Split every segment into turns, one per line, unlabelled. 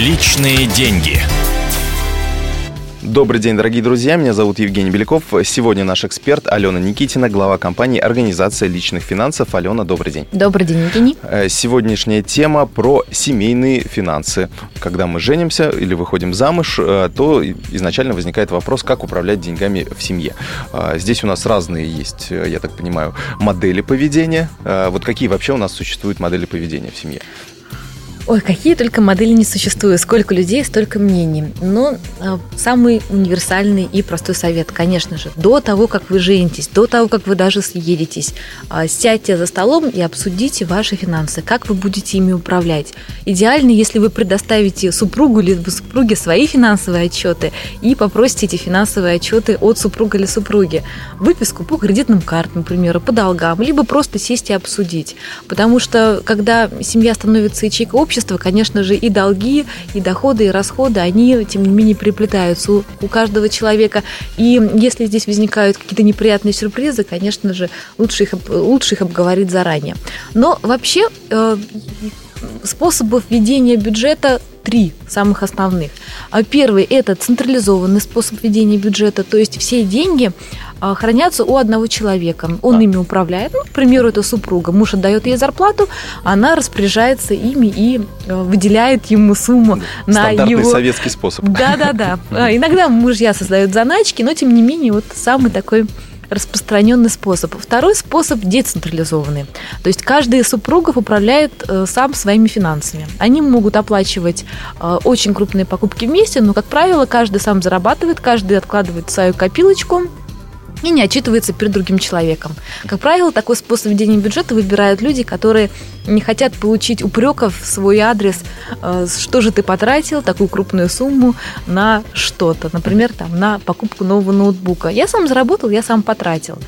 Личные деньги.
Добрый день, дорогие друзья. Меня зовут Евгений Беляков. Сегодня наш эксперт Алена Никитина, глава компании «Организация личных финансов». Алена, добрый день.
Добрый день, Евгений.
Э, сегодняшняя тема про семейные финансы. Когда мы женимся или выходим замуж, э, то изначально возникает вопрос, как управлять деньгами в семье. Э, здесь у нас разные есть, я так понимаю, модели поведения. Вот какие вообще у нас существуют модели поведения в семье?
Ой, какие только модели не существуют, сколько людей, столько мнений. Но э, самый универсальный и простой совет, конечно же, до того, как вы женитесь, до того, как вы даже съедетесь, э, сядьте за столом и обсудите ваши финансы, как вы будете ими управлять. Идеально, если вы предоставите супругу или супруге свои финансовые отчеты и попросите эти финансовые отчеты от супруга или супруги. Выписку по кредитным картам, например, по долгам, либо просто сесть и обсудить. Потому что, когда семья становится ячейкой общества, конечно же, и долги, и доходы, и расходы, они, тем не менее, переплетаются у, у каждого человека. И если здесь возникают какие-то неприятные сюрпризы, конечно же, лучше их, лучше их обговорить заранее. Но вообще э, способов ведения бюджета три самых основных. А первый – это централизованный способ ведения бюджета, то есть все деньги а, хранятся у одного человека. Он а. ими управляет. Ну, к примеру, это супруга. Муж отдает ей зарплату, она распоряжается ими и э, выделяет ему сумму
на
его...
советский способ.
Да-да-да. А, иногда мужья создают заначки, но тем не менее вот самый такой распространенный способ. Второй способ децентрализованный. То есть каждый из супругов управляет э, сам своими финансами. Они могут оплачивать э, очень крупные покупки вместе, но, как правило, каждый сам зарабатывает, каждый откладывает свою копилочку, и не отчитывается перед другим человеком. Как правило, такой способ ведения бюджета выбирают люди, которые не хотят получить упреков в свой адрес, э, что же ты потратил такую крупную сумму на что-то, например, там, на покупку нового ноутбука. Я сам заработал, я сам потратил.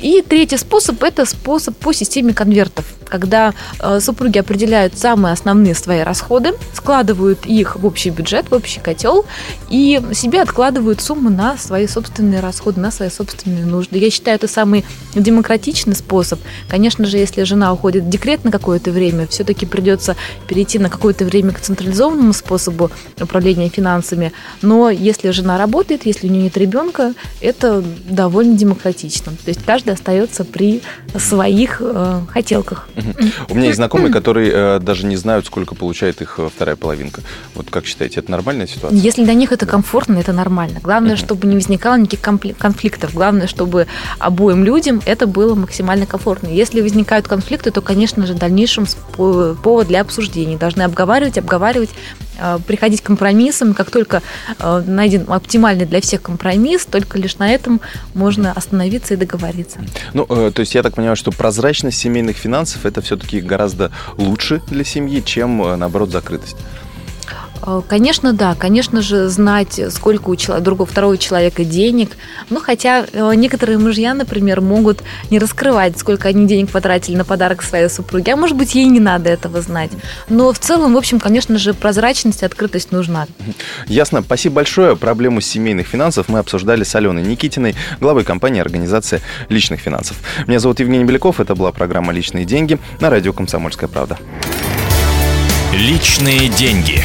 И третий способ – это способ по системе конвертов, когда э, супруги определяют самые основные свои расходы, складывают их в общий бюджет, в общий котел и себе откладывают сумму на свои собственные расходы, на свои собственные нужды. Я считаю, это самый демократичный способ. Конечно же, если жена уходит в декрет на какое-то время, все-таки придется перейти на какое-то время к централизованному способу управления финансами. Но если жена работает, если у нее нет ребенка, это довольно демократично. То есть каждый остается при своих э, хотелках.
У меня есть знакомые, которые э, даже не знают, сколько получает их э, вторая половинка. Вот как считаете, это нормальная ситуация?
Если для них это комфортно, это нормально. Главное, чтобы не возникало никаких конфликтов. Главное, чтобы обоим людям это было максимально комфортно. Если возникают конфликты, то, конечно же, в дальнейшем повод для обсуждений. Должны обговаривать, обговаривать, приходить к компромиссам. Как только э, найден оптимальный для всех компромисс, только лишь на этом можно остановиться и договориться.
Ну, э, то есть я так понимаю, что прозрачность семейных финансов это все-таки гораздо лучше для семьи, чем, наоборот, закрытость.
Э, конечно, да. Конечно же, знать, сколько у человека, другого, второго человека денег. Ну, хотя э, некоторые мужья, например, могут не раскрывать, сколько они денег потратили на подарок своей супруге. А может быть, ей не надо этого знать. Но в целом, в общем, конечно же, прозрачность и открытость нужна.
Ясно. Спасибо большое. Проблему семейных финансов мы обсуждали с Аленой Никитиной, главой компании «Организация личных финансов». Меня зовут Евгений Беляков. Это была программа «Личные деньги» на радио «Комсомольская правда».
Личные деньги.